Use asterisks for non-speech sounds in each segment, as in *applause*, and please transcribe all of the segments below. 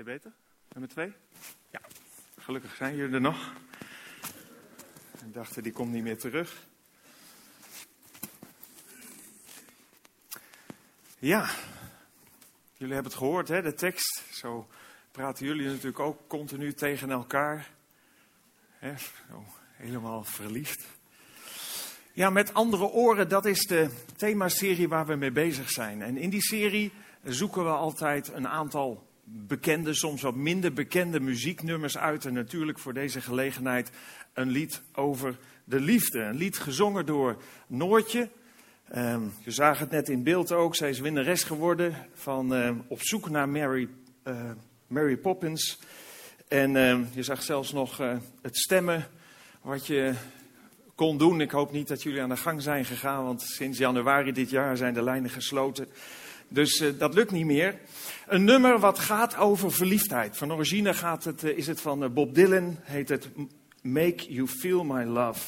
je beter? Nummer twee? Ja, gelukkig zijn jullie er nog. Ik dacht, die komt niet meer terug. Ja, jullie hebben het gehoord, hè, de tekst. Zo praten jullie natuurlijk ook continu tegen elkaar. Hè, zo, helemaal verliefd. Ja, met andere oren, dat is de themaserie waar we mee bezig zijn. En in die serie zoeken we altijd een aantal bekende, soms wat minder bekende muzieknummers uit. En natuurlijk voor deze gelegenheid een lied over de liefde. Een lied gezongen door Noortje. Uh, je zag het net in beeld ook. Zij is winnares geworden van uh, Op zoek naar Mary, uh, Mary Poppins. En ehm, je zag zelfs nog eh, het stemmen wat je kon doen. Ik hoop niet dat jullie aan de gang zijn gegaan, want sinds januari dit jaar zijn de lijnen gesloten. Dus uh, dat lukt niet meer. Een nummer wat gaat over verliefdheid. Van origine gaat het, uh, is het van uh, Bob Dylan, heet het Make You Feel My Love.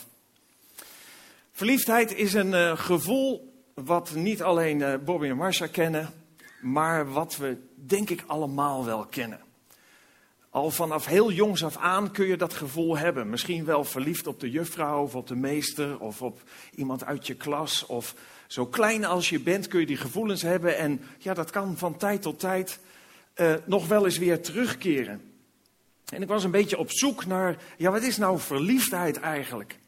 Verliefdheid is een gevoel wat niet alleen Bobby en Marsha kennen, maar wat we denk ik allemaal wel kennen. Al vanaf heel jongs af aan kun je dat gevoel hebben. Misschien wel verliefd op de juffrouw of op de meester of op iemand uit je klas. Of zo klein als je bent kun je die gevoelens hebben. En ja, dat kan van tijd tot tijd uh, nog wel eens weer terugkeren. En ik was een beetje op zoek naar, ja, wat is nou verliefdheid eigenlijk?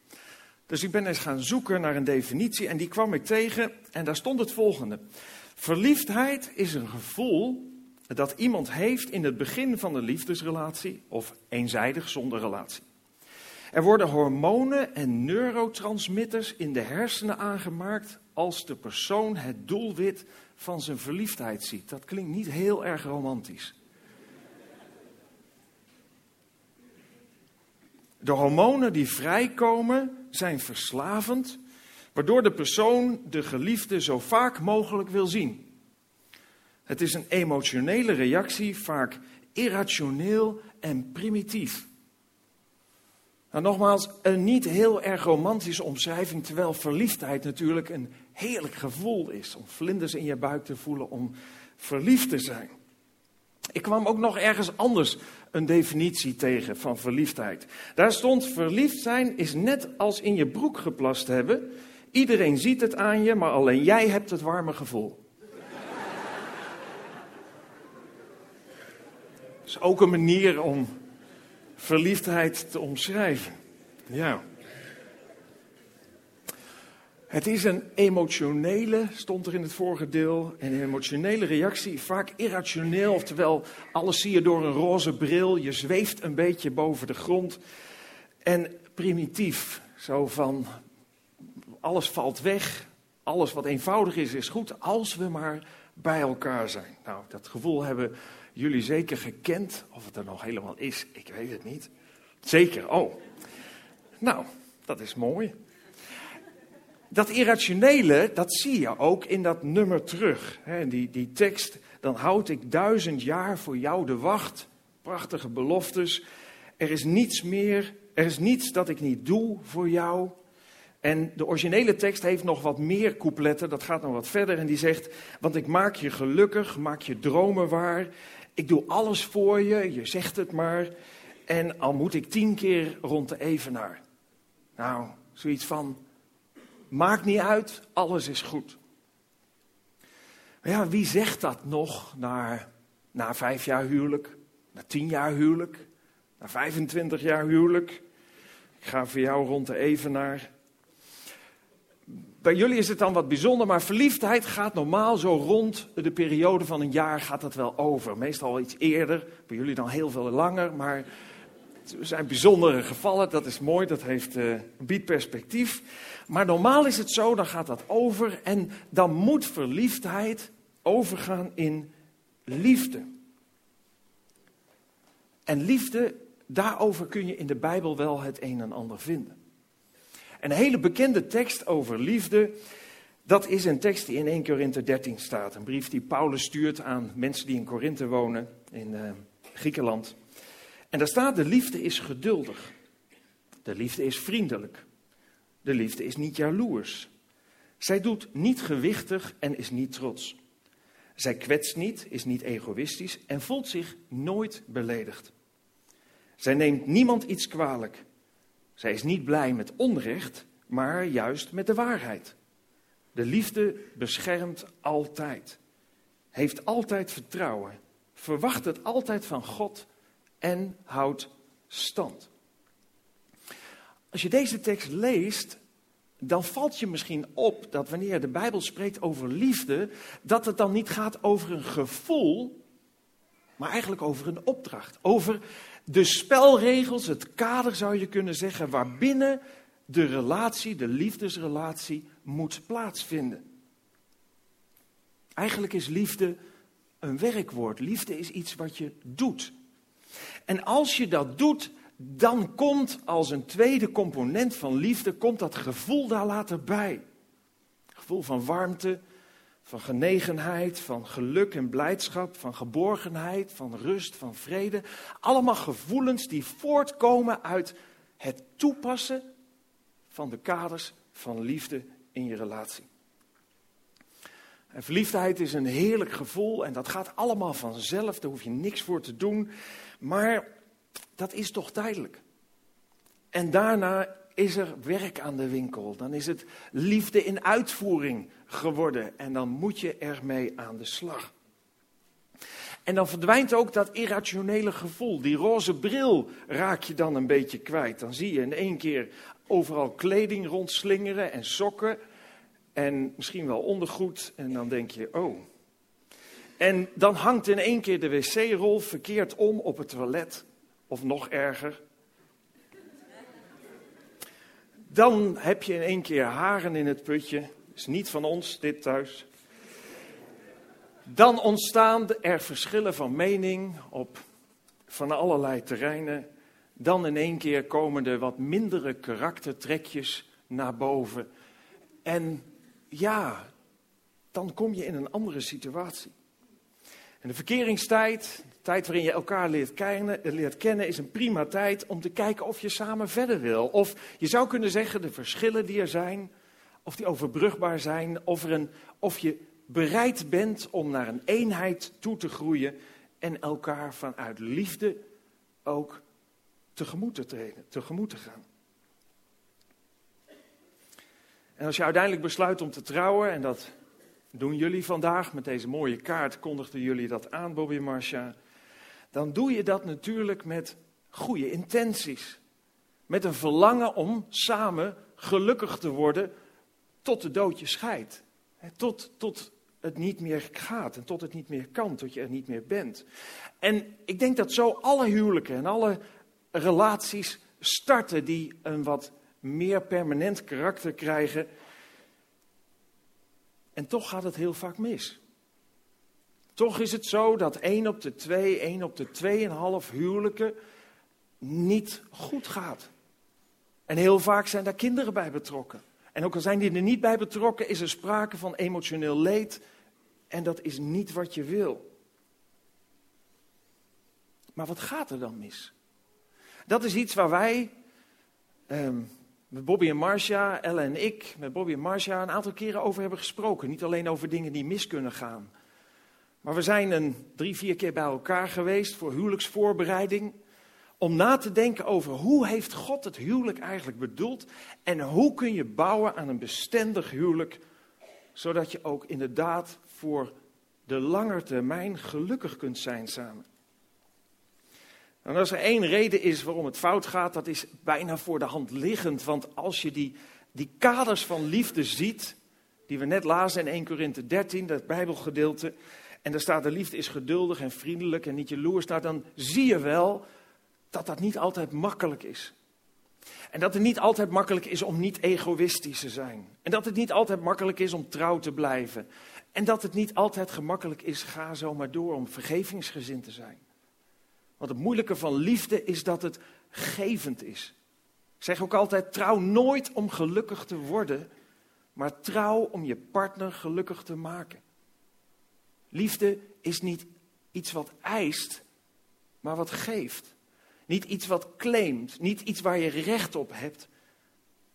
Dus ik ben eens gaan zoeken naar een definitie en die kwam ik tegen en daar stond het volgende. Verliefdheid is een gevoel dat iemand heeft in het begin van een liefdesrelatie of eenzijdig zonder relatie. Er worden hormonen en neurotransmitters in de hersenen aangemaakt als de persoon het doelwit van zijn verliefdheid ziet. Dat klinkt niet heel erg romantisch. De hormonen die vrijkomen zijn verslavend, waardoor de persoon de geliefde zo vaak mogelijk wil zien. Het is een emotionele reactie, vaak irrationeel en primitief. Nou, nogmaals, een niet heel erg romantische omschrijving, terwijl verliefdheid natuurlijk een heerlijk gevoel is. Om vlinders in je buik te voelen, om verliefd te zijn. Ik kwam ook nog ergens anders een definitie tegen van verliefdheid. Daar stond: verliefd zijn is net als in je broek geplast hebben. Iedereen ziet het aan je, maar alleen jij hebt het warme gevoel. *laughs* is ook een manier om verliefdheid te omschrijven. Ja. Het is een emotionele, stond er in het vorige deel, een emotionele reactie, vaak irrationeel, oftewel alles zie je door een roze bril, je zweeft een beetje boven de grond. En primitief, zo van alles valt weg, alles wat eenvoudig is, is goed, als we maar bij elkaar zijn. Nou, dat gevoel hebben jullie zeker gekend. Of het er nog helemaal is, ik weet het niet. Zeker, oh. Nou, dat is mooi. Dat irrationele, dat zie je ook in dat nummer terug. Die, die tekst, dan houd ik duizend jaar voor jou de wacht. Prachtige beloftes. Er is niets meer, er is niets dat ik niet doe voor jou. En de originele tekst heeft nog wat meer coupletten, dat gaat nog wat verder. En die zegt, want ik maak je gelukkig, maak je dromen waar. Ik doe alles voor je, je zegt het maar. En al moet ik tien keer rond de evenaar. Nou, zoiets van, maakt niet uit, alles is goed. Maar ja, wie zegt dat nog na, na vijf jaar huwelijk, na tien jaar huwelijk, na 25 jaar huwelijk? Ik ga voor jou rond de evenaar. Bij jullie is het dan wat bijzonder, maar verliefdheid gaat normaal zo rond de periode van een jaar gaat dat wel over. Meestal iets eerder, bij jullie dan heel veel langer, maar het zijn bijzondere gevallen, dat is mooi, dat heeft, uh, biedt perspectief. Maar normaal is het zo, dan gaat dat over en dan moet verliefdheid overgaan in liefde. En liefde, daarover kun je in de Bijbel wel het een en ander vinden. Een hele bekende tekst over liefde, dat is een tekst die in 1 Korinthe 13 staat. Een brief die Paulus stuurt aan mensen die in Korinthe wonen, in uh, Griekenland. En daar staat, de liefde is geduldig. De liefde is vriendelijk. De liefde is niet jaloers. Zij doet niet gewichtig en is niet trots. Zij kwetst niet, is niet egoïstisch en voelt zich nooit beledigd. Zij neemt niemand iets kwalijk. Zij is niet blij met onrecht, maar juist met de waarheid. De liefde beschermt altijd, heeft altijd vertrouwen, verwacht het altijd van God en houdt stand. Als je deze tekst leest, dan valt je misschien op dat wanneer de Bijbel spreekt over liefde, dat het dan niet gaat over een gevoel, maar eigenlijk over een opdracht. Over de spelregels, het kader zou je kunnen zeggen, waarbinnen de relatie, de liefdesrelatie, moet plaatsvinden. Eigenlijk is liefde een werkwoord. Liefde is iets wat je doet. En als je dat doet, dan komt als een tweede component van liefde, komt dat gevoel daar later bij. Gevoel van warmte, van genegenheid, van geluk en blijdschap, van geborgenheid, van rust, van vrede. Allemaal gevoelens die voortkomen uit het toepassen van de kaders van liefde in je relatie. En verliefdheid is een heerlijk gevoel en dat gaat allemaal vanzelf, daar hoef je niks voor te doen. Maar dat is toch tijdelijk. En daarna is er werk aan de winkel. Dan is het liefde in uitvoering geworden. En dan moet je ermee aan de slag. En dan verdwijnt ook dat irrationele gevoel. Die roze bril raak je dan een beetje kwijt. Dan zie je in één keer overal kleding rondslingeren en sokken. En misschien wel ondergoed. En dan denk je, oh. En dan hangt in één keer de wc-rol verkeerd om op het toilet. Of nog erger. Dan heb je in één keer haren in het putje. Is niet van ons, dit thuis. Dan ontstaan er verschillen van mening op van allerlei terreinen. Dan in één keer komen er wat mindere karaktertrekjes naar boven. En ja, dan kom je in een andere situatie. En de verkeringstijd, tijd waarin je elkaar leert kennen, leert kennen, is een prima tijd om te kijken of je samen verder wil. Of je zou kunnen zeggen, de verschillen die er zijn, of die overbrugbaar zijn, of, er een, of je bereid bent om naar een eenheid toe te groeien en elkaar vanuit liefde ook tegemoet te treden, tegemoet te gaan. En als je uiteindelijk besluit om te trouwen, en dat doen jullie vandaag met deze mooie kaart, kondigden jullie dat aan, Bobby Marcia, dan doe je dat natuurlijk met goede intenties. Met een verlangen om samen gelukkig te worden tot de dood je scheidt. Tot, tot het niet meer gaat en tot het niet meer kan, tot je er niet meer bent. En ik denk dat zo alle huwelijken en alle relaties starten die een wat meer permanent karakter krijgen. En toch gaat het heel vaak mis. Toch is het zo dat één op de twee, één op de tweeënhalf huwelijken niet goed gaat. En heel vaak zijn daar kinderen bij betrokken. En ook al zijn die er niet bij betrokken, is er sprake van emotioneel leed. En dat is niet wat je wil. Maar wat gaat er dan mis? Dat is iets waar wij, ehm, met Bobby en Marcia, Ella en ik, met Bobby en Marcia een aantal keren over hebben gesproken. Niet alleen over dingen die mis kunnen gaan. Maar we zijn een drie, vier keer bij elkaar geweest voor huwelijksvoorbereiding. Om na te denken over hoe heeft God het huwelijk eigenlijk bedoeld. En hoe kun je bouwen aan een bestendig huwelijk. Zodat je ook inderdaad voor de lange termijn gelukkig kunt zijn samen. En als er één reden is waarom het fout gaat, dat is bijna voor de hand liggend. Want als je die, die kaders van liefde ziet, die we net lazen in 1 Korinthe 13, dat Bijbelgedeelte, en daar staat de liefde is geduldig en vriendelijk en niet jaloers, staat, dan zie je wel dat dat niet altijd makkelijk is. En dat het niet altijd makkelijk is om niet egoïstisch te zijn. En dat het niet altijd makkelijk is om trouw te blijven. En dat het niet altijd gemakkelijk is, ga zo maar door om vergevingsgezind te zijn. Want het moeilijke van liefde is dat het gevend is. Ik zeg ook altijd, trouw nooit om gelukkig te worden, maar trouw om je partner gelukkig te maken. Liefde is niet iets wat eist, maar wat geeft. Niet iets wat claimt, niet iets waar je recht op hebt.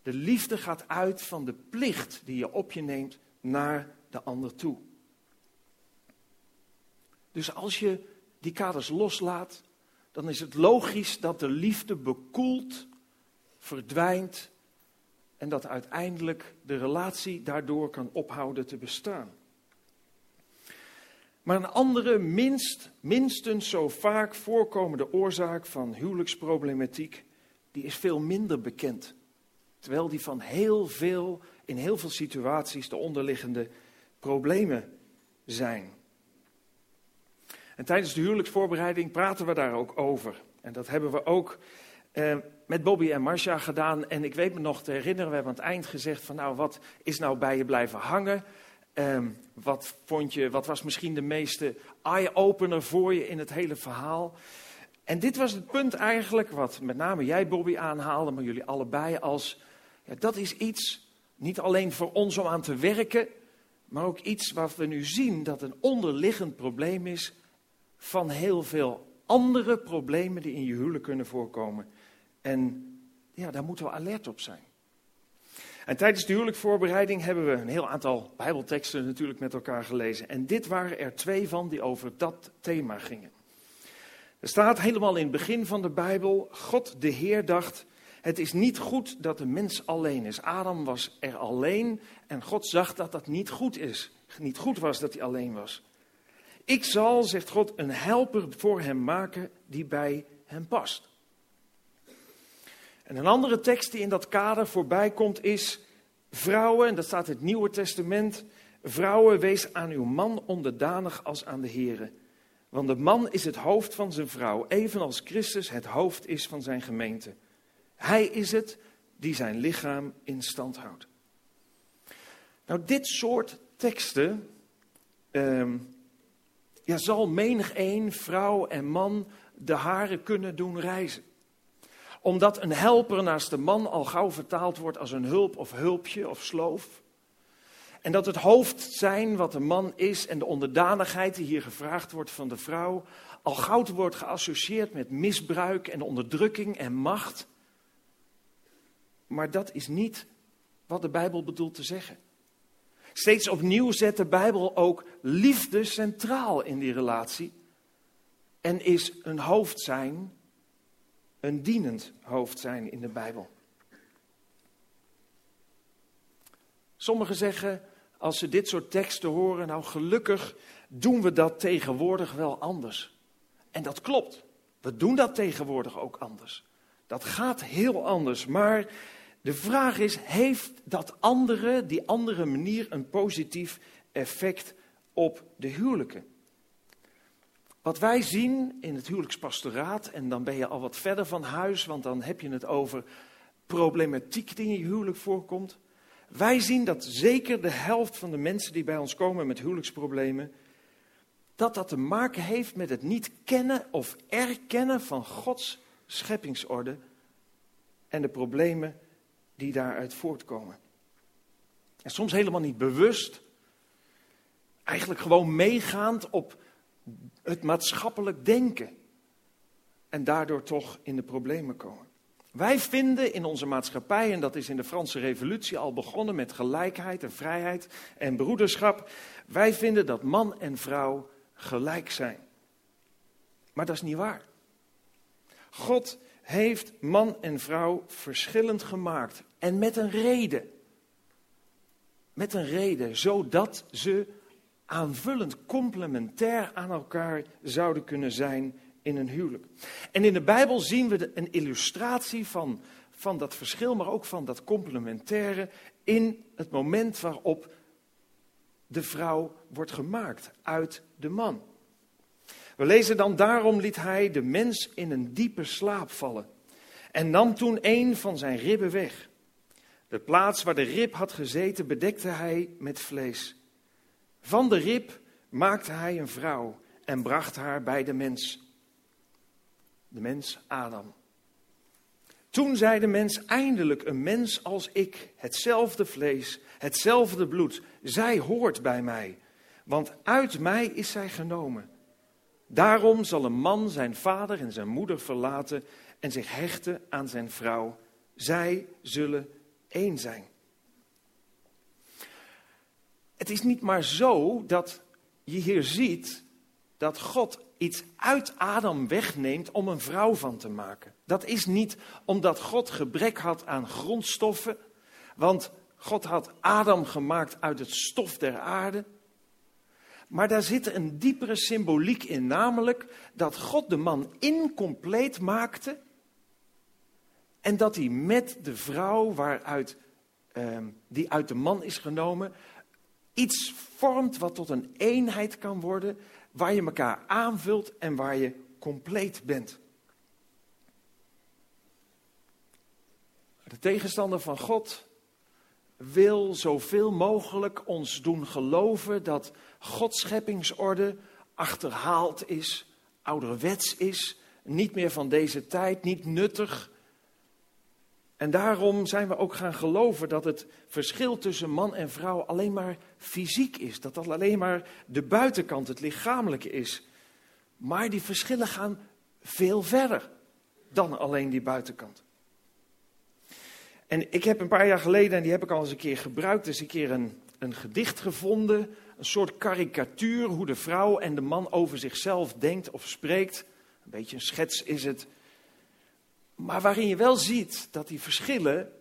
De liefde gaat uit van de plicht die je op je neemt naar de ander toe. Dus als je die kaders loslaat, dan is het logisch dat de liefde bekoelt, verdwijnt en dat uiteindelijk de relatie daardoor kan ophouden te bestaan. Maar een andere, minst, minstens zo vaak voorkomende oorzaak van huwelijksproblematiek, die is veel minder bekend. Terwijl die van heel veel, in heel veel situaties de onderliggende problemen zijn. En tijdens de huwelijksvoorbereiding praten we daar ook over. En dat hebben we ook eh, met Bobby en Marcia gedaan. En ik weet me nog te herinneren, we hebben aan het eind gezegd van nou, wat is nou bij je blijven hangen? Eh, wat vond je, wat was misschien de meeste eye-opener voor je in het hele verhaal? En dit was het punt eigenlijk, wat met name jij Bobby aanhaalde, maar jullie allebei als, ja, dat is iets, niet alleen voor ons om aan te werken, maar ook iets wat we nu zien dat een onderliggend probleem is van heel veel andere problemen die in je huwelijk kunnen voorkomen. En ja, daar moeten we alert op zijn. En tijdens de huwelijksvoorbereiding hebben we een heel aantal Bijbelteksten natuurlijk met elkaar gelezen. En dit waren er twee van die over dat thema gingen. Er staat helemaal in het begin van de Bijbel: God de Heer dacht. Het is niet goed dat de mens alleen is. Adam was er alleen en God zag dat dat niet goed is. Niet goed was dat hij alleen was. Ik zal, zegt God, een helper voor hem maken die bij hem past. En een andere tekst die in dat kader voorbij komt is: Vrouwen, en dat staat in het Nieuwe Testament. Vrouwen, wees aan uw man onderdanig als aan de Here. Want de man is het hoofd van zijn vrouw, evenals Christus het hoofd is van zijn gemeente. Hij is het die zijn lichaam in stand houdt. Nou, dit soort teksten ehm, ja, zal menig een, vrouw en man, de haren kunnen doen reizen. Omdat een helper naast de man al gauw vertaald wordt als een hulp of hulpje of sloof. En dat het hoofd zijn wat de man is en de onderdanigheid die hier gevraagd wordt van de vrouw, al gauw wordt geassocieerd met misbruik en onderdrukking en macht. Maar dat is niet wat de Bijbel bedoelt te zeggen. Steeds opnieuw zet de Bijbel ook liefde centraal in die relatie. En is een hoofd zijn, een dienend hoofd zijn in de Bijbel. Sommigen zeggen, als ze dit soort teksten horen, nou gelukkig doen we dat tegenwoordig wel anders. En dat klopt. We doen dat tegenwoordig ook anders. Dat gaat heel anders. Maar de vraag is, heeft dat andere, die andere manier een positief effect op de huwelijken? Wat wij zien in het huwelijkspastoraat, en dan ben je al wat verder van huis, want dan heb je het over problematiek die in je huwelijk voorkomt. Wij zien dat zeker de helft van de mensen die bij ons komen met huwelijksproblemen, dat dat te maken heeft met het niet kennen of erkennen van Gods scheppingsorde en de problemen die daaruit voortkomen. En soms helemaal niet bewust, eigenlijk gewoon meegaand op het maatschappelijk denken. En daardoor toch in de problemen komen. Wij vinden in onze maatschappij, en dat is in de Franse Revolutie al begonnen met gelijkheid en vrijheid en broederschap. Wij vinden dat man en vrouw gelijk zijn. Maar dat is niet waar. God heeft man en vrouw verschillend gemaakt. En met een reden. Met een reden, zodat ze aanvullend, complementair aan elkaar zouden kunnen zijn in een huwelijk. En in de Bijbel zien we een illustratie van, van dat verschil, maar ook van dat complementaire in het moment waarop de vrouw wordt gemaakt uit de man. We lezen dan, daarom liet hij de mens in een diepe slaap vallen en nam toen een van zijn ribben weg. De plaats waar de rib had gezeten bedekte hij met vlees. Van de rib maakte hij een vrouw en bracht haar bij de mens. De mens Adam. Toen zei de mens eindelijk een mens als ik, hetzelfde vlees, hetzelfde bloed. Zij hoort bij mij, want uit mij is zij genomen. Daarom zal een man zijn vader en zijn moeder verlaten en zich hechten aan zijn vrouw. Zij zullen één zijn. Het is niet maar zo dat je hier ziet dat God iets uit Adam wegneemt om een vrouw van te maken. Dat is niet omdat God gebrek had aan grondstoffen, want God had Adam gemaakt uit het stof der aarde. Maar daar zit een diepere symboliek in, namelijk dat God de man incompleet maakte en dat hij met de vrouw waaruit, ehm, die uit de man is genomen, iets vormt wat tot een eenheid kan worden, waar je elkaar aanvult en waar je compleet bent. De tegenstander van God wil zoveel mogelijk ons doen geloven dat Gods scheppingsorde achterhaald is, ouderwets is, niet meer van deze tijd, niet nuttig. En daarom zijn we ook gaan geloven dat het verschil tussen man en vrouw alleen maar fysiek is. Dat dat alleen maar de buitenkant, het lichamelijke is. Maar die verschillen gaan veel verder dan alleen die buitenkant. En ik heb een paar jaar geleden, en die heb ik al eens een keer gebruikt, eens een keer een, een gedicht gevonden. Een soort karikatuur hoe de vrouw en de man over zichzelf denkt of spreekt. Een beetje een schets is het. Maar waarin je wel ziet dat die verschillen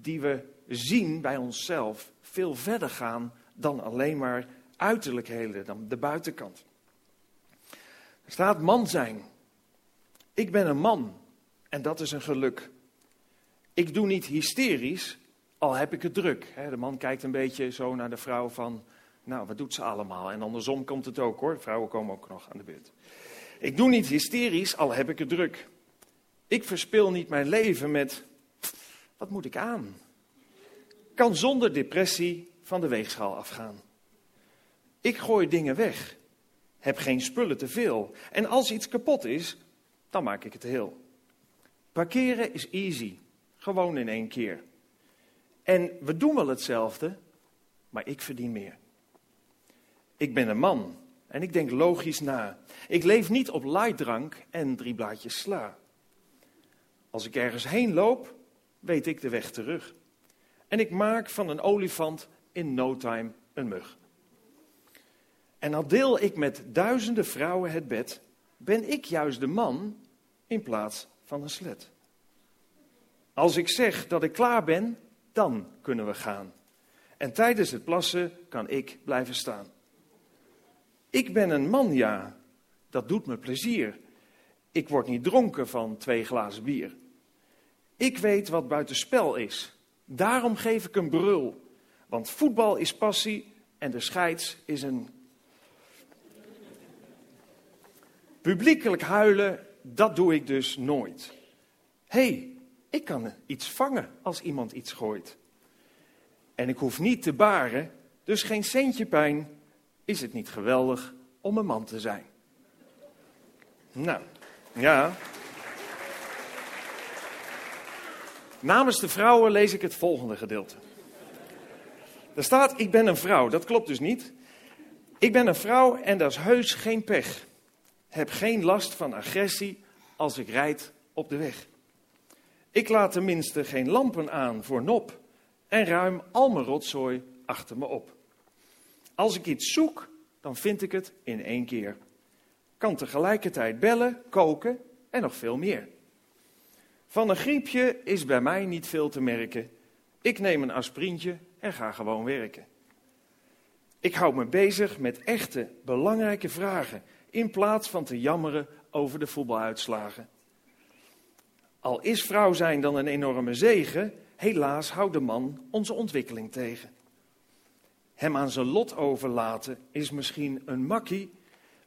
die we zien bij onszelf veel verder gaan dan alleen maar uiterlijkheden, dan de buitenkant. Er staat man zijn. Ik ben een man en dat is een geluk. Ik doe niet hysterisch, al heb ik het druk. De man kijkt een beetje zo naar de vrouw van, nou, wat doet ze allemaal? En andersom komt het ook hoor, vrouwen komen ook nog aan de beurt. Ik doe niet hysterisch, al heb ik het druk. Ik verspil niet mijn leven met, wat moet ik aan? Kan zonder depressie van de weegschaal afgaan. Ik gooi dingen weg, heb geen spullen te veel. En als iets kapot is, dan maak ik het heel. Parkeren is easy. Gewoon in één keer. En we doen wel hetzelfde, maar ik verdien meer. Ik ben een man en ik denk logisch na. Ik leef niet op lightdrank en drie blaadjes sla. Als ik ergens heen loop, weet ik de weg terug. En ik maak van een olifant in no time een mug. En al deel ik met duizenden vrouwen het bed, ben ik juist de man in plaats van een slet. Als ik zeg dat ik klaar ben, dan kunnen we gaan. En tijdens het plassen kan ik blijven staan. Ik ben een man, ja. Dat doet me plezier. Ik word niet dronken van twee glazen bier. Ik weet wat buitenspel is. Daarom geef ik een brul. Want voetbal is passie en de scheids is een. Publiekelijk huilen, dat doe ik dus nooit. Hé, hey, ik kan iets vangen als iemand iets gooit. En ik hoef niet te baren, dus geen centje pijn. Is het niet geweldig om een man te zijn? Nou, ja. Namens de vrouwen lees ik het volgende gedeelte. Er staat, ik ben een vrouw. Dat klopt dus niet. Ik ben een vrouw en dat is heus geen pech. Heb geen last van agressie als ik rijd op de weg. Ik laat tenminste geen lampen aan voor nop en ruim al mijn rotzooi achter me op. Als ik iets zoek, dan vind ik het in één keer. Kan tegelijkertijd bellen, koken en nog veel meer. Van een griepje is bij mij niet veel te merken. Ik neem een aspirintje en ga gewoon werken. Ik hou me bezig met echte, belangrijke vragen in plaats van te jammeren over de voetbaluitslagen. Al is vrouw zijn dan een enorme zegen, helaas houdt de man onze ontwikkeling tegen. Hem aan zijn lot overlaten is misschien een makkie,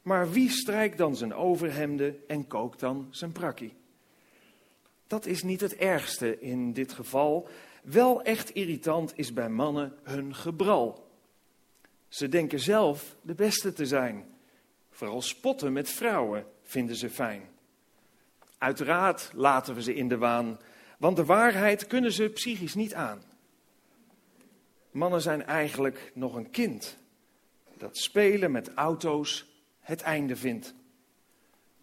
maar wie strijkt dan zijn overhemden en kookt dan zijn prakkie? Dat is niet het ergste in dit geval. Wel echt irritant is bij mannen hun gebral. Ze denken zelf de beste te zijn. Vooral spotten met vrouwen vinden ze fijn. Uiteraard laten we ze in de waan, want de waarheid kunnen ze psychisch niet aan. Mannen zijn eigenlijk nog een kind dat spelen met auto's het einde vindt.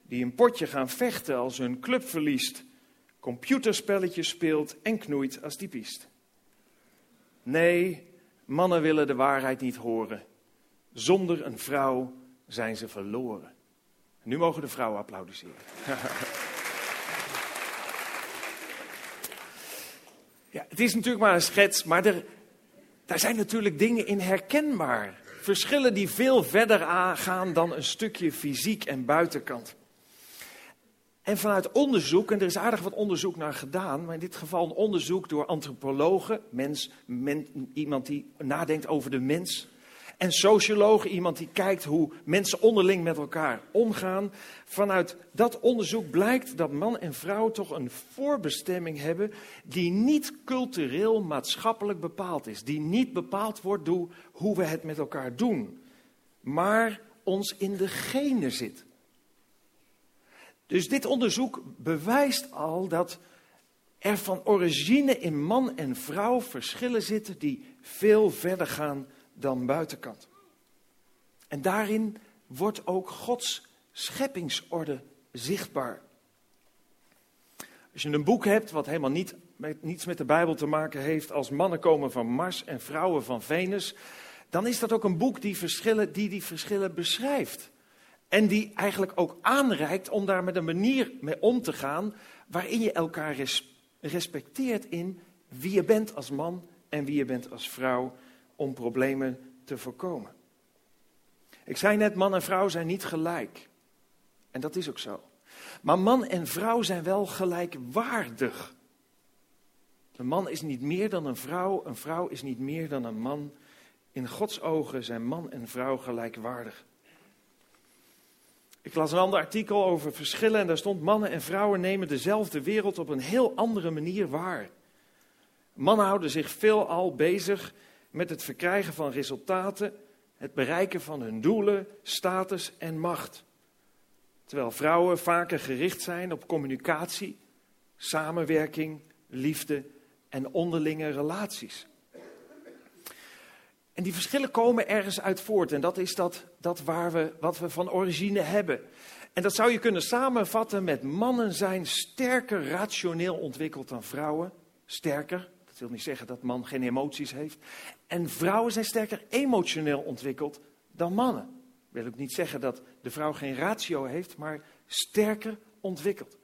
Die een potje gaan vechten als hun club verliest, computerspelletjes speelt en knoeit als typist. Nee, mannen willen de waarheid niet horen. Zonder een vrouw zijn ze verloren. Nu mogen de vrouwen applaudisseren. *laughs* ja, het is natuurlijk maar een schets, maar er, daar zijn natuurlijk dingen in herkenbaar. Verschillen die veel verder gaan dan een stukje fysiek en buitenkant. En vanuit onderzoek, en er is aardig wat onderzoek naar gedaan, maar in dit geval een onderzoek door antropologen, mens, iemand die nadenkt over de mens, en sociologen, iemand die kijkt hoe mensen onderling met elkaar omgaan. Vanuit dat onderzoek blijkt dat man en vrouw toch een voorbestemming hebben die niet cultureel, maatschappelijk bepaald is. Die niet bepaald wordt door hoe we het met elkaar doen, maar ons in de genen zit. Dus dit onderzoek bewijst al dat er van origine in man en vrouw verschillen zitten die veel verder gaan dan buitenkant. En daarin wordt ook Gods scheppingsorde zichtbaar. Als je een boek hebt wat helemaal niet, niets met de Bijbel te maken heeft, als mannen komen van Mars en vrouwen van Venus, dan is dat ook een boek die verschillen, die, die verschillen beschrijft. En die eigenlijk ook aanreikt om daar met een manier mee om te gaan waarin je elkaar respecteert in wie je bent als man en wie je bent als vrouw om problemen te voorkomen. Ik zei net, man en vrouw zijn niet gelijk. En dat is ook zo. Maar man en vrouw zijn wel gelijkwaardig. Een man is niet meer dan een vrouw, een vrouw is niet meer dan een man. In Gods ogen zijn man en vrouw gelijkwaardig. Ik las een ander artikel over verschillen en daar stond mannen en vrouwen nemen dezelfde wereld op een heel andere manier waar. Mannen houden zich veelal bezig met het verkrijgen van resultaten, het bereiken van hun doelen, status en macht. Terwijl vrouwen vaker gericht zijn op communicatie, samenwerking, liefde en onderlinge relaties. En die verschillen komen ergens uit voort. En dat is dat, dat waar we, wat we van origine hebben. En dat zou je kunnen samenvatten met mannen zijn sterker rationeel ontwikkeld dan vrouwen. Sterker, dat wil niet zeggen dat man geen emoties heeft. En vrouwen zijn sterker emotioneel ontwikkeld dan mannen. Wil ook niet zeggen dat de vrouw geen ratio heeft, maar sterker ontwikkeld.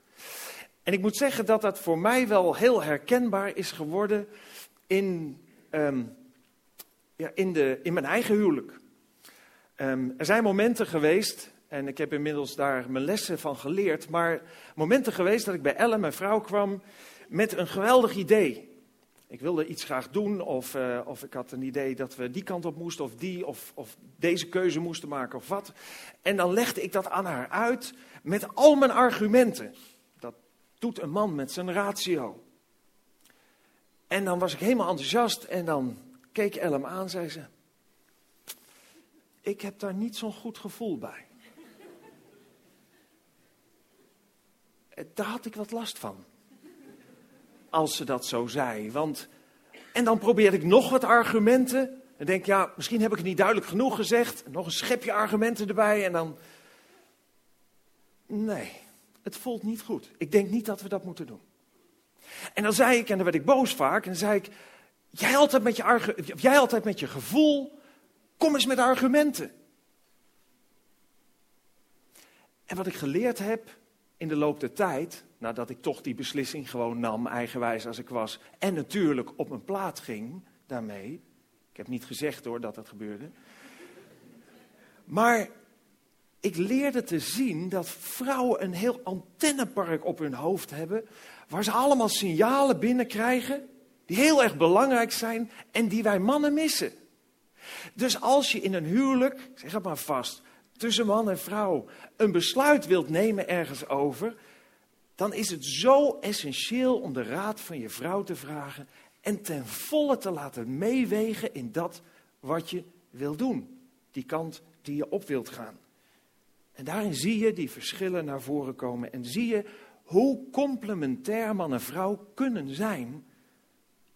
En ik moet zeggen dat dat voor mij wel heel herkenbaar is geworden in ehm, ja, in, de, in mijn eigen huwelijk. Ehm, er zijn momenten geweest, en ik heb inmiddels daar mijn lessen van geleerd, maar momenten geweest dat ik bij Ellen, mijn vrouw, kwam met een geweldig idee. Ik wilde iets graag doen, of, uh, of ik had een idee dat we die kant op moesten, of die, of, of deze keuze moesten maken, of wat. En dan legde ik dat aan haar uit met al mijn argumenten. Dat doet een man met zijn ratio. En dan was ik helemaal enthousiast en dan keek Ellen aan, zei ze. Ik heb daar niet zo'n goed gevoel bij. Eh, daar had ik wat last van. Als ze dat zo zei. Want, en dan probeerde ik nog wat argumenten. En denk, ja, misschien heb ik het niet duidelijk genoeg gezegd. Nog een schepje argumenten erbij. En dan. Nee, het voelt niet goed. Ik denk niet dat we dat moeten doen. En dan zei ik, en dan werd ik boos vaak. En dan zei ik, Jij altijd met je, jij altijd met je gevoel. Kom eens met argumenten. En wat ik geleerd heb in de loop der tijd, nadat ik toch die beslissing gewoon nam, eigenwijs als ik was, en natuurlijk op mijn plaat ging daarmee. Ik heb niet gezegd hoor dat dat gebeurde. Maar ik leerde te zien dat vrouwen een heel antennepark op hun hoofd hebben, waar ze allemaal signalen binnenkrijgen die heel erg belangrijk zijn en die wij mannen missen. Dus als je in een huwelijk, zeg het maar vast, tussen man en vrouw een besluit wilt nemen ergens over, dan is het zo essentieel om de raad van je vrouw te vragen en ten volle te laten meewegen in dat wat je wil doen. Die kant die je op wilt gaan. En daarin zie je die verschillen naar voren komen en zie je hoe complementair man en vrouw kunnen zijn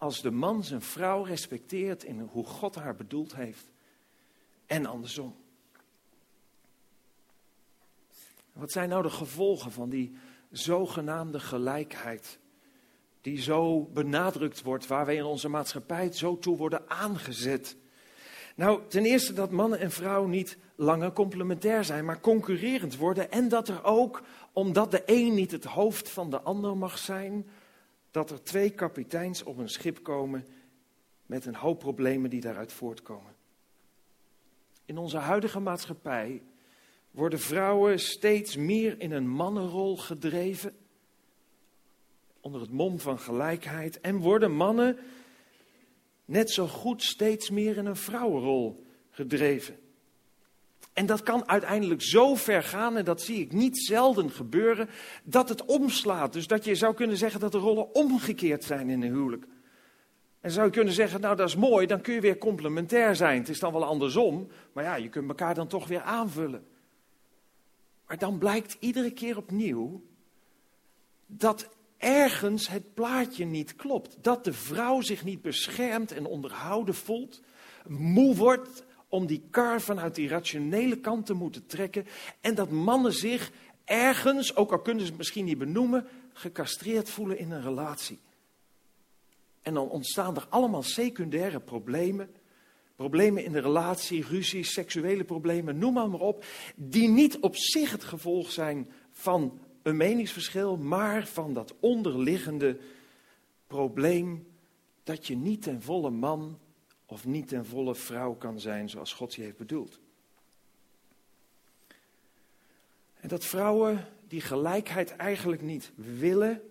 als de man zijn vrouw respecteert in hoe God haar bedoeld heeft. En andersom. Wat zijn nou de gevolgen van die zogenaamde gelijkheid? Die zo benadrukt wordt, waar wij in onze maatschappij zo toe worden aangezet. Nou, ten eerste dat mannen en vrouwen niet langer complementair zijn, maar concurrerend worden. En dat er ook, omdat de een niet het hoofd van de ander mag zijn, dat er twee kapiteins op een schip komen met een hoop problemen die daaruit voortkomen. In onze huidige maatschappij worden vrouwen steeds meer in een mannenrol gedreven, onder het mom van gelijkheid, en worden mannen net zo goed steeds meer in een vrouwenrol gedreven. En dat kan uiteindelijk zo ver gaan, en dat zie ik niet zelden gebeuren, dat het omslaat. Dus dat je zou kunnen zeggen dat de rollen omgekeerd zijn in een huwelijk. En zou je kunnen zeggen, nou dat is mooi, dan kun je weer complementair zijn. Het is dan wel andersom, maar ja, je kunt elkaar dan toch weer aanvullen. Maar dan blijkt iedere keer opnieuw dat ergens het plaatje niet klopt. Dat de vrouw zich niet beschermd en onderhouden voelt, moe wordt om die kar vanuit die rationele kant te moeten trekken. En dat mannen zich ergens, ook al kunnen ze het misschien niet benoemen, gecastreerd voelen in een relatie. En dan ontstaan er allemaal secundaire problemen. Problemen in de relatie, ruzies, seksuele problemen, noem maar, op. Die niet op zich het gevolg zijn van een meningsverschil, maar van dat onderliggende probleem dat je niet ten volle man of niet ten volle vrouw kan zijn zoals God je heeft bedoeld. En dat vrouwen die gelijkheid eigenlijk niet willen,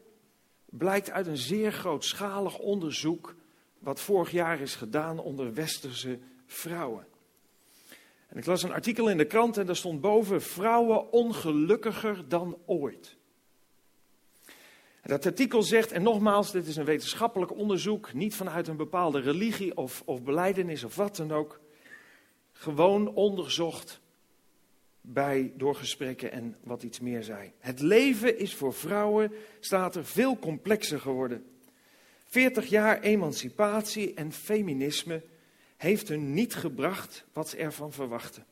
blijkt uit een zeer grootschalig onderzoek wat vorig jaar is gedaan onder westerse vrouwen. En ik las een artikel in de krant en daar stond boven vrouwen ongelukkiger dan ooit. Dat artikel zegt, en nogmaals, dit is een wetenschappelijk onderzoek, niet vanuit een bepaalde religie of, of beleidenis of wat dan ook. Gewoon onderzocht bij doorgesprekken en wat iets meer zei. Het leven is voor vrouwen, staat er, veel complexer geworden. 40 jaar emancipatie en feminisme heeft hun niet gebracht wat ze ervan verwachten.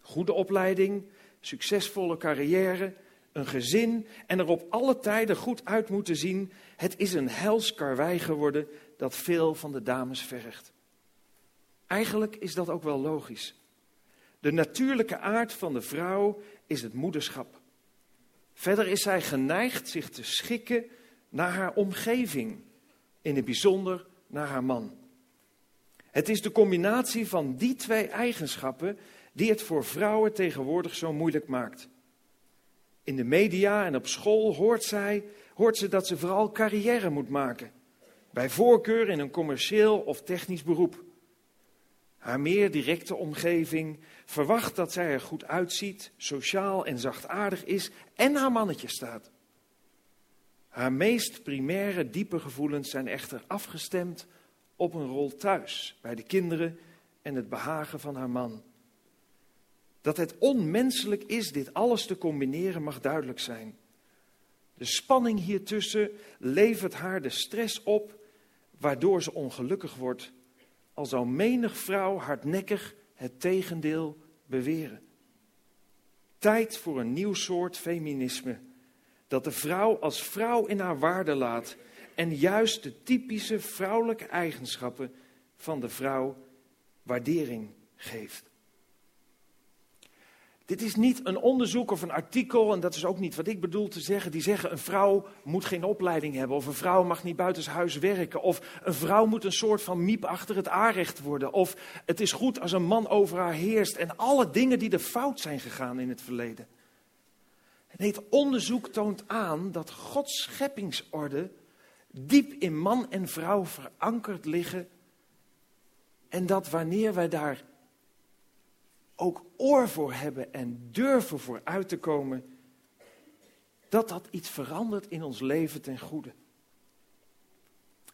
Goede opleiding, succesvolle carrière, een gezin en er op alle tijden goed uit moeten zien. Het is een hels karwei geworden dat veel van de dames vergt. Eigenlijk is dat ook wel logisch. De natuurlijke aard van de vrouw is het moederschap. Verder is zij geneigd zich te schikken naar haar omgeving, in het bijzonder naar haar man. Het is de combinatie van die twee eigenschappen die het voor vrouwen tegenwoordig zo moeilijk maakt. In de media en op school hoort, zij, hoort ze dat ze vooral carrière moet maken. Bij voorkeur in een commercieel of technisch beroep. Haar meer directe omgeving verwacht dat zij er goed uitziet, sociaal en zachtaardig is en haar mannetje staat. Haar meest primaire diepe gevoelens zijn echter afgestemd op een rol thuis, bij de kinderen en het behagen van haar man. Dat het onmenselijk is dit alles te combineren mag duidelijk zijn. De spanning hiertussen levert haar de stress op, waardoor ze ongelukkig wordt, al zou menig vrouw hardnekkig het tegendeel beweren. Tijd voor een nieuw soort feminisme, dat de vrouw als vrouw in haar waarde laat en juist de typische vrouwelijke eigenschappen van de vrouw waardering geeft. Dit is niet een onderzoek of een artikel, en dat is ook niet wat ik bedoel te zeggen. Die zeggen een vrouw moet geen opleiding hebben, of een vrouw mag niet buitenshuis werken, of een vrouw moet een soort van miep achter het aanrecht worden, of het is goed als een man over haar heerst, en alle dingen die er fout zijn gegaan in het verleden. En het onderzoek toont aan dat Gods scheppingsorde diep in man en vrouw verankerd liggen, en dat wanneer wij daar ook oor voor hebben en durven voor uit te komen, dat dat iets verandert in ons leven ten goede.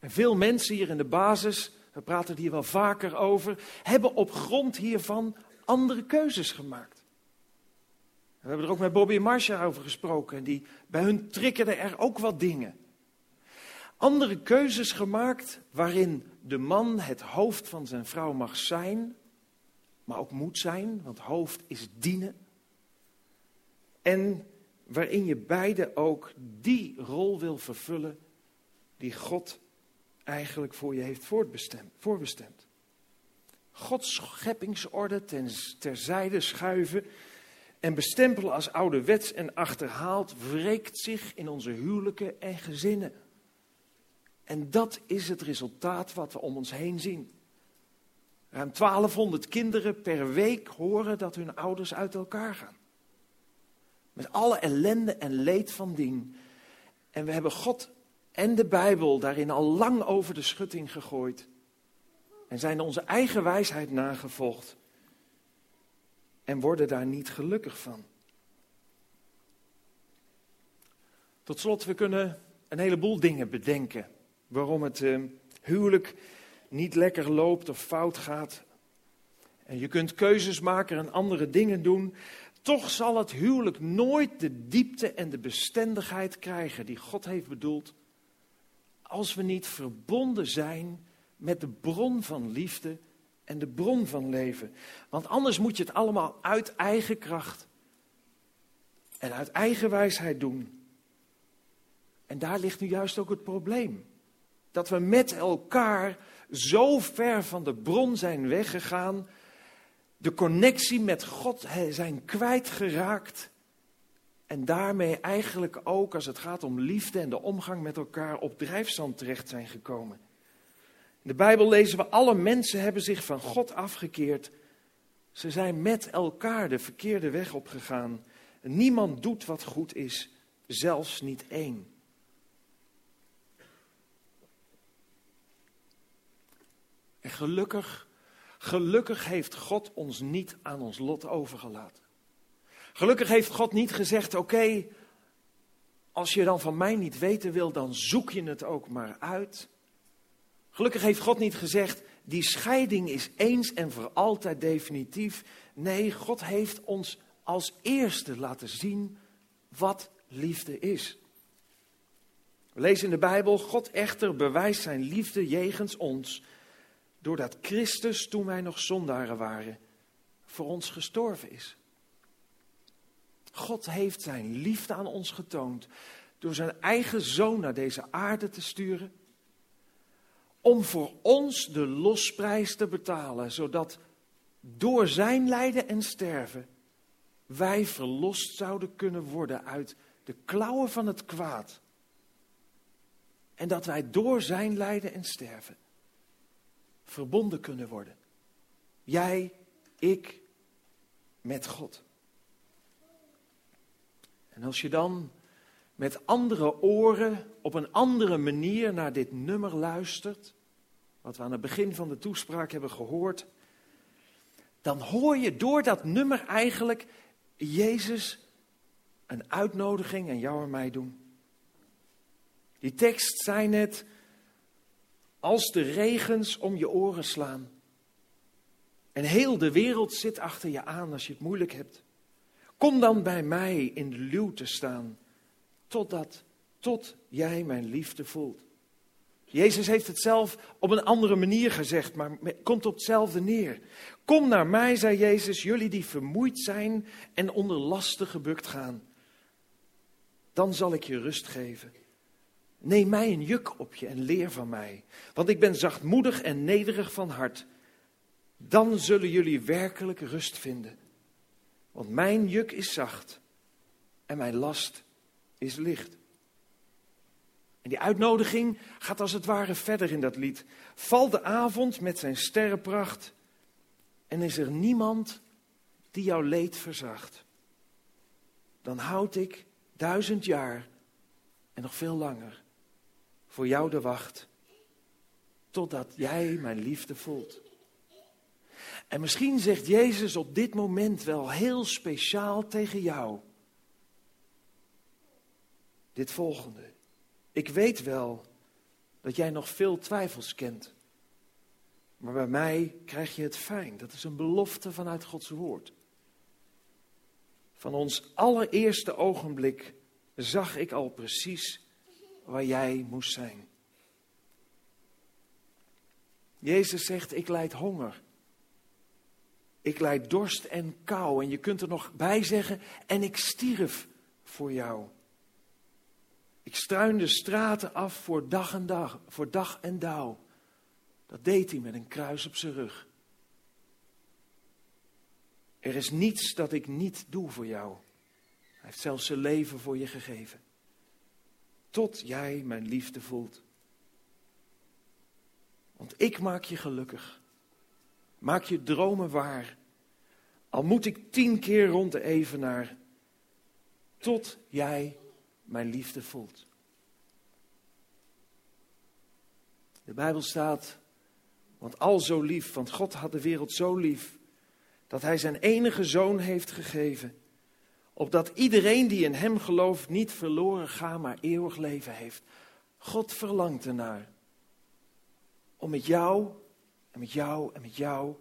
En veel mensen hier in de basis, we praten hier wel vaker over, hebben op grond hiervan andere keuzes gemaakt. We hebben er ook met Bobby en Marcia over gesproken en die, bij hun triggerden er ook wat dingen. Andere keuzes gemaakt waarin de man het hoofd van zijn vrouw mag zijn, maar ook moet zijn, want hoofd is dienen. En waarin je beide ook die rol wil vervullen die God eigenlijk voor je heeft voorbestemd. Gods scheppingsorde ten, terzijde schuiven en bestempelen als ouderwets en achterhaald, wreekt zich in onze huwelijken en gezinnen. En dat is het resultaat wat we om ons heen zien. Ruim 1200 kinderen per week horen dat hun ouders uit elkaar gaan. Met alle ellende en leed van dien. En we hebben God en de Bijbel daarin al lang over de schutting gegooid. En zijn onze eigen wijsheid nagevolgd. En worden daar niet gelukkig van. Tot slot, we kunnen een heleboel dingen bedenken. Waarom het uh, huwelijk niet lekker loopt of fout gaat. En je kunt keuzes maken en andere dingen doen. Toch zal het huwelijk nooit de diepte en de bestendigheid krijgen die God heeft bedoeld. Als we niet verbonden zijn met de bron van liefde en de bron van leven. Want anders moet je het allemaal uit eigen kracht en uit eigen wijsheid doen. En daar ligt nu juist ook het probleem. Dat we met elkaar zo ver van de bron zijn weggegaan, de connectie met God zijn kwijtgeraakt. En daarmee eigenlijk ook, als het gaat om liefde en de omgang met elkaar, op drijfzand terecht zijn gekomen. In de Bijbel lezen we, alle mensen hebben zich van God afgekeerd. Ze zijn met elkaar de verkeerde weg opgegaan. Niemand doet wat goed is, zelfs niet één. En gelukkig, gelukkig heeft God ons niet aan ons lot overgelaten. Gelukkig heeft God niet gezegd: Oké, als je dan van mij niet weten wil, dan zoek je het ook maar uit. Gelukkig heeft God niet gezegd: Die scheiding is eens en voor altijd definitief. Nee, God heeft ons als eerste laten zien wat liefde is. We lezen in de Bijbel: God echter bewijst zijn liefde jegens ons doordat Christus, toen wij nog zondaren waren, voor ons gestorven is. God heeft zijn liefde aan ons getoond door zijn eigen zoon naar deze aarde te sturen, om voor ons de losprijs te betalen, zodat door zijn lijden en sterven wij verlost zouden kunnen worden uit de klauwen van het kwaad. En dat wij door zijn lijden en sterven verbonden kunnen worden. Jij, ik, met God. En als je dan met andere oren op een andere manier naar dit nummer luistert, wat we aan het begin van de toespraak hebben gehoord, dan hoor je door dat nummer eigenlijk Jezus een uitnodiging aan jou en mij doen. Die tekst zei net, als de regens om je oren slaan. En heel de wereld zit achter je aan als je het moeilijk hebt. Kom dan bij mij in de luw te staan, totdat, tot jij mijn liefde voelt. Jezus heeft het zelf op een andere manier gezegd, maar komt op hetzelfde neer. Kom naar mij, zei Jezus, jullie die vermoeid zijn en onder lasten gebukt gaan. Dan zal ik je rust geven. Neem mij een juk op je en leer van mij, want ik ben zachtmoedig en nederig van hart. Dan zullen jullie werkelijk rust vinden. Want mijn juk is zacht en mijn last is licht. En die uitnodiging gaat als het ware verder in dat lied. Val de avond met zijn sterrenpracht en is er niemand die jouw leed verzacht. Dan houd ik duizend jaar en nog veel langer voor jou de wacht. Totdat jij mijn liefde voelt. En misschien zegt Jezus op dit moment wel heel speciaal tegen jou. Dit volgende. Ik weet wel dat jij nog veel twijfels kent. Maar bij mij krijg je het fijn. Dat is een belofte vanuit Gods woord. Van ons allereerste ogenblik zag ik al precies waar jij moest zijn. Jezus zegt, ik leid honger. Ik leid dorst en kou. En je kunt er nog bij zeggen, en ik stierf voor jou. Ik struinde straten af voor dag en dag, voor dag en dauw. Dat deed hij met een kruis op zijn rug. Er is niets dat ik niet doe voor jou. Hij heeft zelfs zijn leven voor je gegeven. Tot jij mijn liefde voelt. Want ik maak je gelukkig. Maak je dromen waar. Al moet ik tien keer rond de evenaar. Tot jij mijn liefde voelt. De Bijbel staat, want al zo lief, want God had de wereld zo lief, dat Hij zijn enige zoon heeft gegeven, opdat iedereen die in Hem gelooft niet verloren gaat, maar eeuwig leven heeft. God verlangt ernaar om met jou en met jou en met jou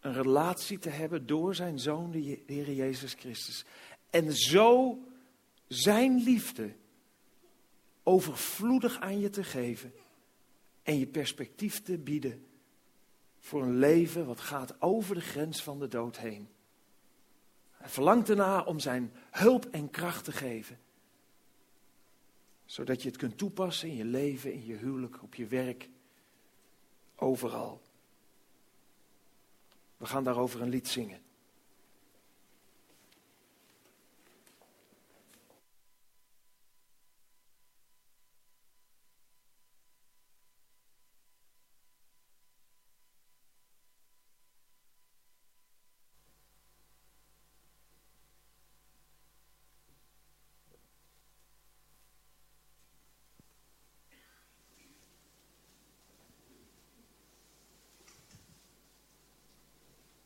een relatie te hebben door zijn zoon, de Heer Jezus Christus. En zo zijn liefde overvloedig aan je te geven en je perspectief te bieden voor een leven wat gaat over de grens van de dood heen. Hij verlangt erna om zijn hulp en kracht te geven, zodat je het kunt toepassen in je leven, in je huwelijk, op je werk, overal. We gaan daarover een lied zingen.